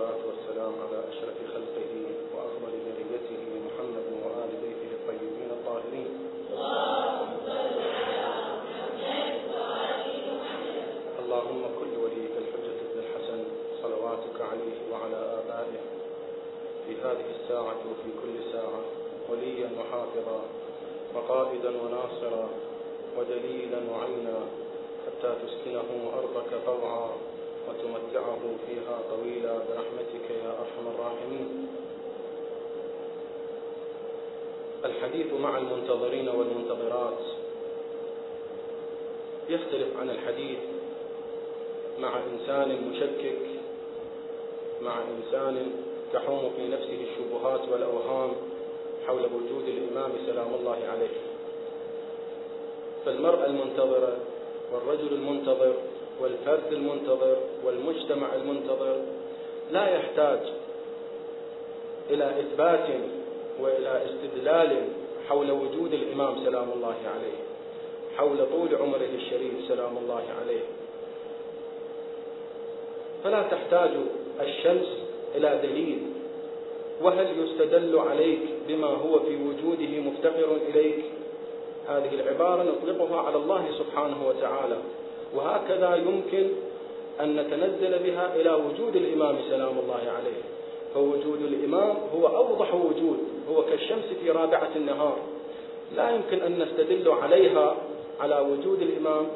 والصلاة والسلام على أشرف خلقه وأفضل ذريته محمد وآل بيته الطيبين الطاهرين. اللهم كل وليك الحجة بن الحسن صلواتك عليه وعلى آبائه في هذه الساعة وفي كل ساعة وليا وحافظا وقائدا وناصرا ودليلا وعينا حتى تسكنه أرضك طوعا. وتمتعه فيها طويلا برحمتك يا أرحم الراحمين. الحديث مع المنتظرين والمنتظرات. يختلف عن الحديث مع إنسان مشكك مع إنسان تحوم في نفسه الشبهات والأوهام حول وجود الإمام سلام الله عليه. فالمرأة المنتظرة والرجل المنتظر والفرد المنتظر والمجتمع المنتظر لا يحتاج إلى إثبات وإلى استدلال حول وجود الإمام سلام الله عليه حول طول عمره الشريف سلام الله عليه. فلا تحتاج الشمس إلى دليل. وهل يستدل عليك بما هو في وجوده مفتقر إليك؟ هذه العبارة نطلقها على الله سبحانه وتعالى. وهكذا يمكن أن نتنزل بها إلى وجود الإمام سلام الله عليه. فوجود الإمام هو أوضح وجود هو كالشمس في رابعة النهار. لا يمكن أن نستدل عليها على وجود الإمام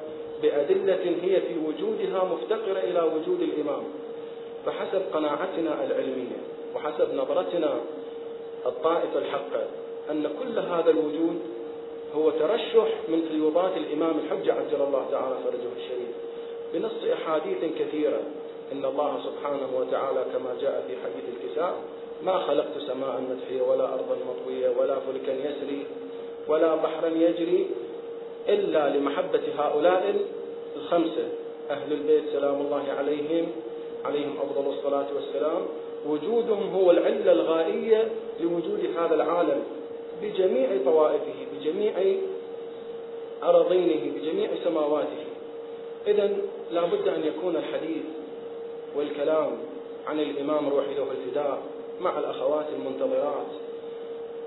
بأدلة هي في وجودها مفتقرة إلى وجود الإمام. فحسب قناعتنا العلمية وحسب نظرتنا الطائفة الحقة أن كل هذا الوجود هو ترشح من فيوضات الإمام الحجة عجل الله تعالى فرجه الشريف. بنص أحاديث كثيرة. إن الله سبحانه وتعالى كما جاء في حديث الكساء ما خلقت سماء مدحية ولا أرضا مطوية ولا فلكا يسري ولا بحرا يجري إلا لمحبة هؤلاء الخمسة. أهل البيت سلام الله عليهم عليهم أفضل الصلاة والسلام. وجودهم هو العلة الغائية لوجود هذا العالم بجميع طوائفه. بجميع أراضينه بجميع سماواته. إذا لا بد أن يكون الحديث والكلام عن الإمام روح له الفداء مع الأخوات المنتظرات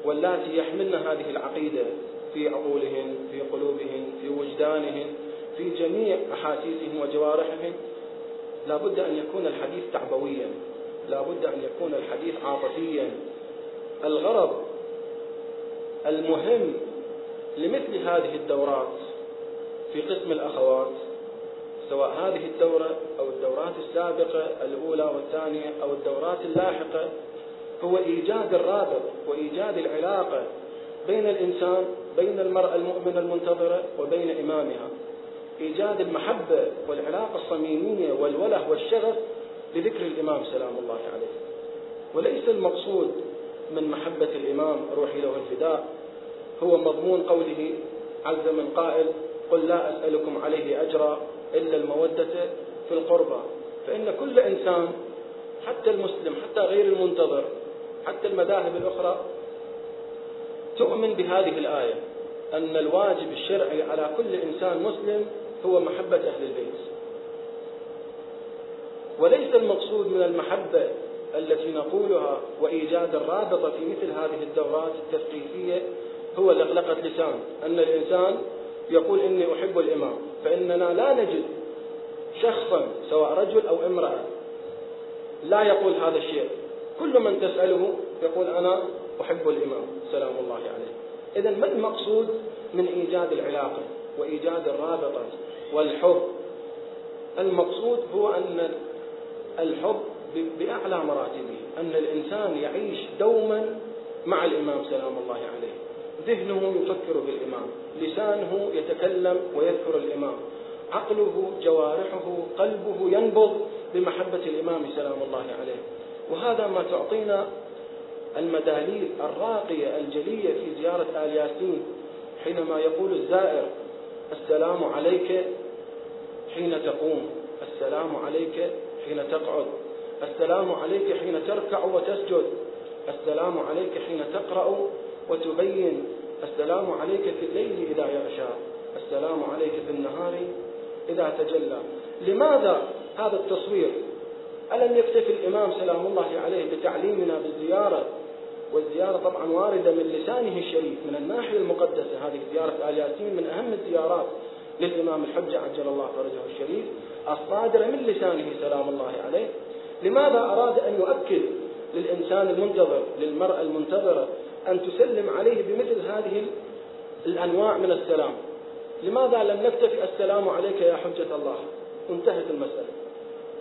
واللاتي يحملن هذه العقيدة في عقولهن في قلوبهن في وجدانهن في جميع أحاسيسهم وجوارحهم لا بد أن يكون الحديث تعبويا. لا بد أن يكون الحديث عاطفيا. الغرض المهم لمثل هذه الدورات في قسم الأخوات سواء هذه الدورة أو الدورات السابقة الأولى والثانية أو الدورات اللاحقة هو إيجاد الرابط وإيجاد العلاقة بين الإنسان بين المرأة المؤمنة المنتظرة وبين إمامها. إيجاد المحبة والعلاقة الصميمية والوله والشغف لذكر الإمام سلام الله عليه. وليس المقصود من محبة الإمام روحي له الفداء هو مضمون قوله عز من قائل قل لا أسألكم عليه أجرا إلا المودة في القربى. فإن كل إنسان حتى المسلم حتى غير المنتظر حتى المذاهب الأخرى تؤمن بهذه الآية أن الواجب الشرعي على كل إنسان مسلم هو محبة أهل البيت. وليس المقصود من المحبة التي نقولها وإيجاد الرابطة في مثل هذه الدورات التثقيفية هو لغلقة لسان. أن الإنسان يقول إني أحب الإمام فإننا لا نجد شخصا سواء رجل أو امرأة لا يقول هذا الشيء. كل من تسأله يقول أنا أحب الإمام سلام الله عليه. إذا ما المقصود من إيجاد العلاقة وإيجاد الرابطة والحب؟ المقصود هو أن الحب بأعلى مراتبه أن الإنسان يعيش دوما مع الإمام سلام الله عليه. ذهنه يفكر بالإمام لسانه يتكلم ويذكر الإمام. عقله جوارحه قلبه ينبض بمحبة الإمام سلام الله عليه. وهذا ما تعطينا المداليل الراقية الجلية في زيارة آل ياسين حينما يقول الزائر السلام عليك حين تقوم السلام عليك حين تقعد السلام عليك حين تركع وتسجد السلام عليك حين تقرأ وتبين السلام عليك في الليل إذا يغشى السلام عليك في النهار إذا تجلى. لماذا هذا التصوير؟ ألم يكتفي الإمام سلام الله عليه بتعليمنا بالزيارة؟ والزيارة طبعا واردة من لسانه الشريف من الناحية المقدسة. هذه زيارة آل ياسين من أهم الزيارات للإمام الحجة عجل الله فرجه الشريف الصادرة من لسانه سلام الله عليه. لماذا أراد أن يؤكد للإنسان المنتظر للمرأة المنتظرة أن تسلم عليه بمثل هذه الأنواع من السلام. لماذا لم نكتفي السلام عليك يا حجة الله؟ انتهت المسألة.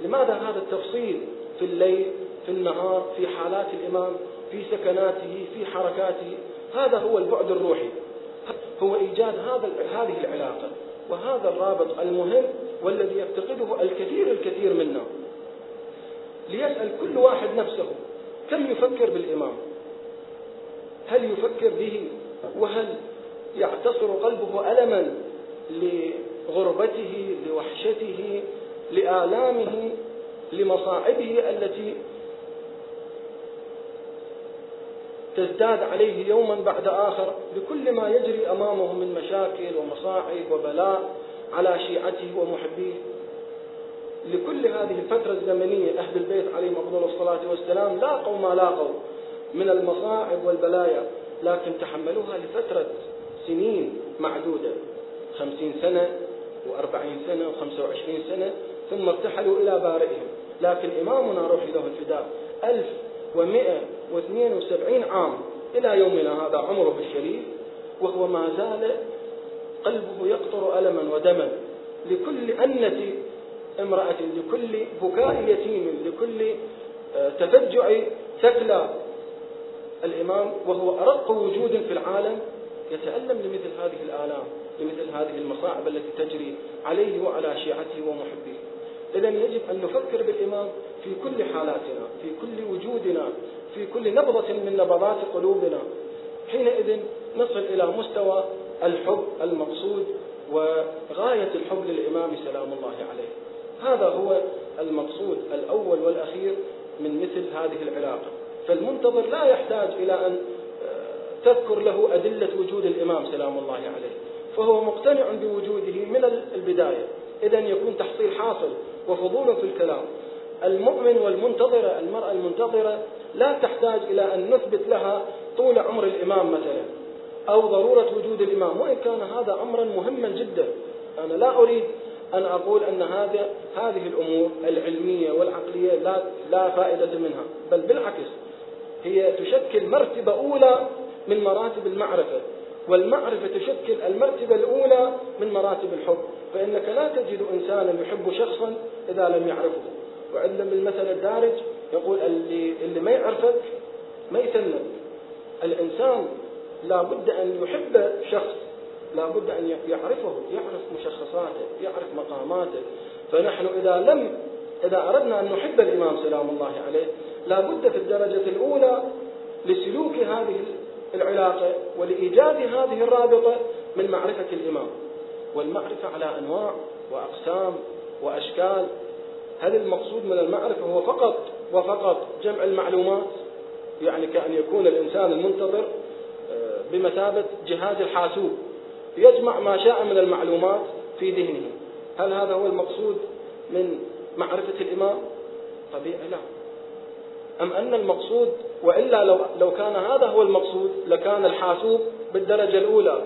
لماذا هذا التفصيل في الليل في النهار في حالات الإمام في سكناته في حركاته؟ هذا هو البعد الروحي. هو إيجاد هذا هذه العلاقة. وهذا الرابط المهم والذي يفتقده الكثير الكثير منا. ليسأل كل واحد نفسه كم يفكر بالإمام؟ هل يفكر به وهل يعتصر قلبه ألما لغربته لوحشته لآلامه لمصاعبه التي تزداد عليه يوما بعد آخر؟ بكل ما يجري أمامه من مشاكل ومصاعب وبلاء على شيعته ومحبيه. لكل هذه الفترة الزمنية أهل البيت عليهم أفضل الصلاة والسلام لاقوا ما لاقوا من المصاعب والبلايا لكن تحملوها لفترة سنين معدودة. خمسين سنة وأربعين سنة وخمسة وعشرين سنة ثم ارتحلوا إلى بارئهم. لكن إمامنا روحي له الفداء. ألف ومئة واثنين وسبعين عام إلى يومنا هذا عمره الشريف وهو ما زال قلبه يقطر ألما ودما لكل أنة امرأة لكل بكاء يتيم لكل آه، تفجع ثكلى. الإمام وهو أرق وجود في العالم يتألم لمثل هذه الآلام لمثل هذه المصاعب التي تجري عليه وعلى شيعته ومحبيه. إذا يجب أن نفكر بالإمام في كل حالاتنا في كل وجودنا في كل نبضة من نبضات قلوبنا. حينئذ نصل إلى مستوى الحب المقصود وغاية الحب للإمام سلام الله عليه. هذا هو المقصود الأول والأخير من مثل هذه العلاقة. فالمنتظر لا يحتاج إلى أن آه، تذكر له أدلة وجود الإمام سلام الله عليه. فهو مقتنع بوجوده من البداية. إذا يكون تحصيل حاصل وفضول في الكلام. المؤمن والمنتظرة المرأة المنتظرة لا تحتاج إلى أن نثبت لها طول عمر الإمام مثلا أو ضرورة وجود الإمام. وإن كان هذا أمرا مهما جدا. أنا لا أريد أن أقول أن هذا هذه الأمور العلمية والعقلية لا لا فائدة منها بل بالعكس. هي تشكل مرتبة أولى من مراتب المعرفة والمعرفة تشكل المرتبة الأولى من مراتب الحب فإنك لا تجد إنسانا يحب شخصا إذا لم يعرفه. وعندما المثل الدارج يقول اللي, اللي ما يعرفك ما يسلم الإنسان لا بد أن يحب شخص لا بد أن يعرفه يعرف مشخصاته يعرف مقاماته. فنحن إذا لم إذا أردنا أن نحب الإمام سلام الله عليه لا بد في الدرجة الأولى لسلوك هذه العلاقة ولإيجاد هذه الرابطة من معرفة الإمام. والمعرفة على أنواع وأقسام وأشكال. هل المقصود من المعرفة هو فقط وفقط جمع المعلومات؟ يعني كأن يكون الإنسان المنتظر آه، بمثابة جهاز الحاسوب يجمع ما شاء من المعلومات في ذهنه. هل هذا هو المقصود من معرفة الإمام؟ طبيعي لا. أم أن المقصود وإلا لو, لو كان هذا هو المقصود لكان الحاسوب بالدرجة الأولى.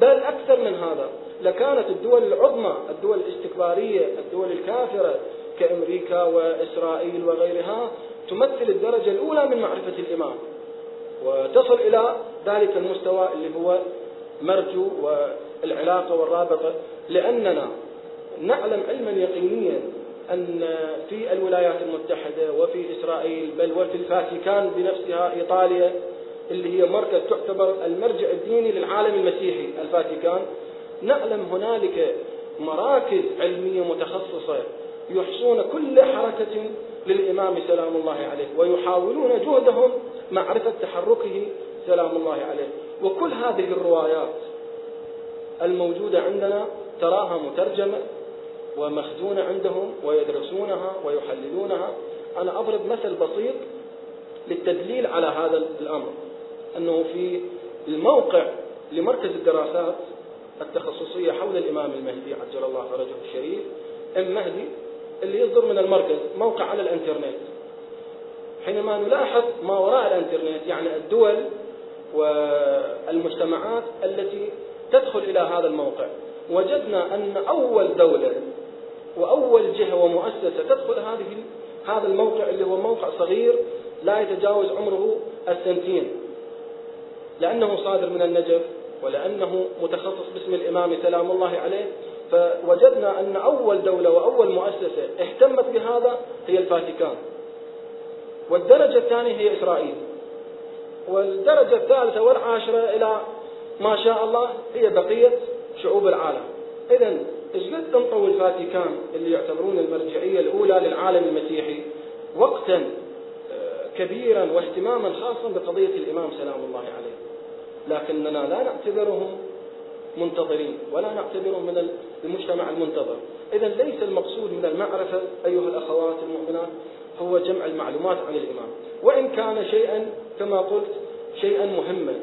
بل أكثر من هذا لكانت الدول العظمى الدول الاستكبارية الدول الكافرة كأمريكا وإسرائيل وغيرها تمثل الدرجة الأولى من معرفة الإمام. وتصل إلى ذلك المستوى اللي هو مرجو والعلاقة والرابطة. لأننا نعلم علما يقينيا أن في الولايات المتحدة وفي إسرائيل بل وفي الفاتيكان بنفسها إيطاليا اللي هي مركز تعتبر المرجع الديني للعالم المسيحي الفاتيكان. نعلم هنالك مراكز علمية متخصصة يحصون كل حركة للإمام سلام الله عليه ويحاولون جهدهم معرفة تحركه سلام الله عليه. وكل هذه الروايات الموجودة عندنا تراها مترجمة ومخزونة عندهم ويدرسونها ويحللونها. أنا أضرب مثل بسيط للتدليل على هذا الأمر أنه في الموقع لمركز الدراسات التخصصية حول الإمام المهدي عجل الله فرجه الشريف إم مهدي اللي يصدر من المركز موقع على الإنترنت. حينما نلاحظ ما وراء الإنترنت يعني الدول والمجتمعات التي تدخل إلى هذا الموقع وجدنا أن أول دولة وأول جهة ومؤسسة تدخل هذه هذا الموقع اللي هو موقع صغير لا يتجاوز عمره السنتين. لأنه صادر من النجف ولأنه متخصص باسم الإمام سلام الله عليه. فوجدنا أن أول دولة وأول مؤسسة اهتمت بهذا هي الفاتيكان. والدرجة الثانية هي إسرائيل. والدرجة الثالثة والعاشرة إلى ما شاء الله هي بقية شعوب العالم. إذا إيش قد انطوا الفاتيكان اللي يعتبرون المرجعية الأولى للعالم المسيحي؟ وقتا آه، كبيرا واهتماما خاصا بقضية الإمام سلام الله عليه. لكننا لا نعتبرهم منتظرين ولا نعتبرهم من المجتمع المنتظر. إذا ليس المقصود من المعرفة أيها الأخوات المؤمنات هو جمع المعلومات عن الإمام. وإن كان شيئا كما قلت شيئا مهما.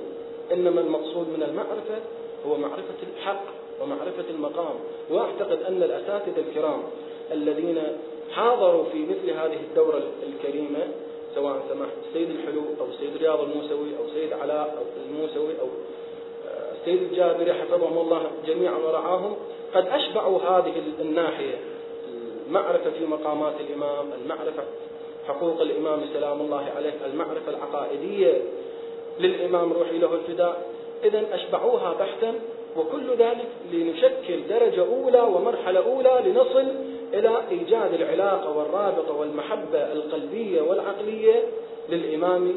إنما المقصود من المعرفة هو معرفة الحق. ومعرفة المقام. وأعتقد أن الأساتذة الكرام الذين حاضروا في مثل هذه الدورة الكريمة سواء سمحت السيد الحلو أو السيد رياض الموسوي أو السيد علاء أو الموسوي أو آه، السيد الجابري حفظهم الله جميعا ورعاهم قد أشبعوا هذه الناحية. المعرفة في مقامات الإمام المعرفة حقوق الإمام سلام الله عليه المعرفة العقائدية للإمام روحي له الفداء. إذا أشبعوها بحثا وكل ذلك لنشكل درجة أولى ومرحلة أولى لنصل إلى إيجاد العلاقة والرابطة والمحبة القلبية والعقلية للإمام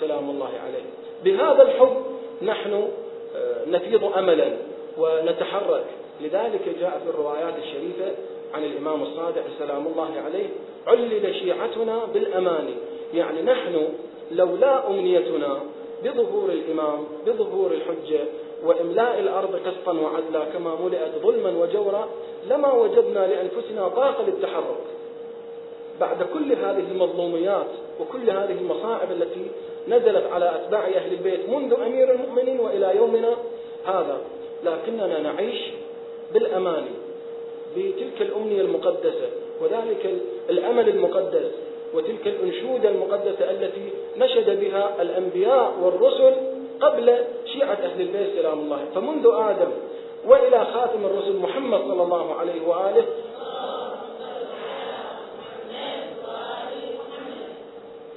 سلام الله عليه. بهذا الحب نحن آه، نفيض أملا ونتحرك. لذلك جاء في الروايات الشريفة عن الإمام الصادق سلام الله عليه علل شيعتنا بالأماني. يعني نحن لولا أمنيتنا بظهور الإمام بظهور الحجة وإملاء الأرض قسطا وعدلا كما ملئت ظلما وجورا لما وجدنا لأنفسنا طاقة للتحرك. بعد كل هذه المظلوميات وكل هذه المصاعب التي نزلت على أتباع أهل البيت منذ أمير المؤمنين وإلى يومنا هذا لكننا نعيش بالأماني بتلك الأمنية المقدسة وذلك الأمل المقدس وتلك الأنشودة المقدسة التي نشد بها الأنبياء والرسل قبل شيعة أهل البيت سلام الله. فمنذ آدم وإلى خاتم الرسل محمد صلى الله عليه وآله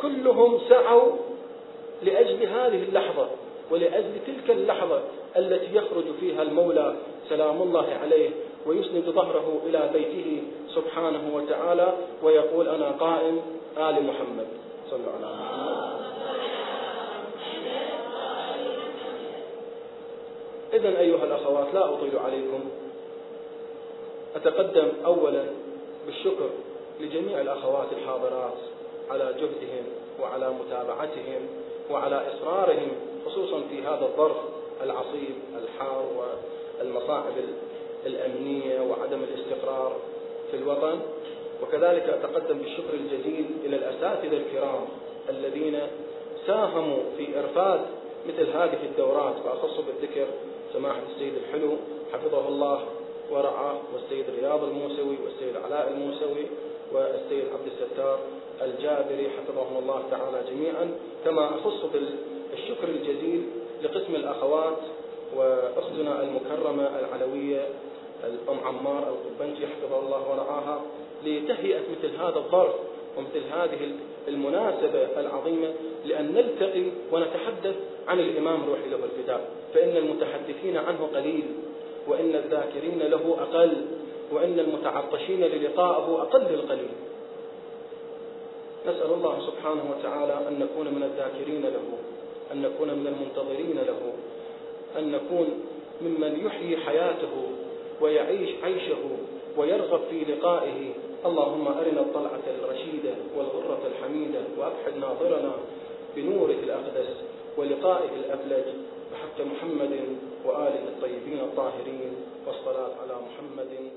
كلهم سعوا لأجل هذه اللحظة ولأجل تلك اللحظة التي يخرج فيها المولى سلام الله عليه ويسند ظهره إلى بيته سبحانه وتعالى ويقول أنا قائم آل محمد. صلوا على محمد. إذا أيها الأخوات لا أطيل عليكم. أتقدم أولا بالشكر لجميع الأخوات الحاضرات على جهدهم وعلى متابعتهم وعلى إصرارهم خصوصا في هذا الظرف العصيب الحار والمصاعب الأمنية وعدم الاستقرار في الوطن. وكذلك أتقدم بالشكر الجزيل إلى الأساتذة الكرام الذين ساهموا في إرفاد مثل هذه الدورات وأخص بالذكر سماحة السيد الحلو حفظه الله ورعاه والسيد رياض الموسوي والسيد علاء الموسوي والسيد عبد الستار الجابري حفظهم الله تعالى جميعا. كما أخص بالشكر الجزيل لقسم الأخوات وأختنا المكرمة العلوية الأم عمار القبنجي حفظه الله ورعاها لتهيئة مثل هذا الظرف ومثل هذه المناسبة العظيمة لأن نلتقي ونتحدث عن الإمام روحي له الفداء فإن المتحدثين عنه قليل وإن الذاكرين له أقل وإن المتعطشين للقائه أقل القليل. نسأل الله سبحانه وتعالى أن نكون من الذاكرين له أن نكون من المنتظرين له أن نكون ممن يحيي حياته ويعيش عيشه ويرغب في لقائه. اللهم أرنا الطلعة الرشيدة والغرة الحميدة وأبحد ناظرنا بنوره الأقدس. ولقائه الأفلج بحق محمد وآله الطيبين الطاهرين والصلاة على محمد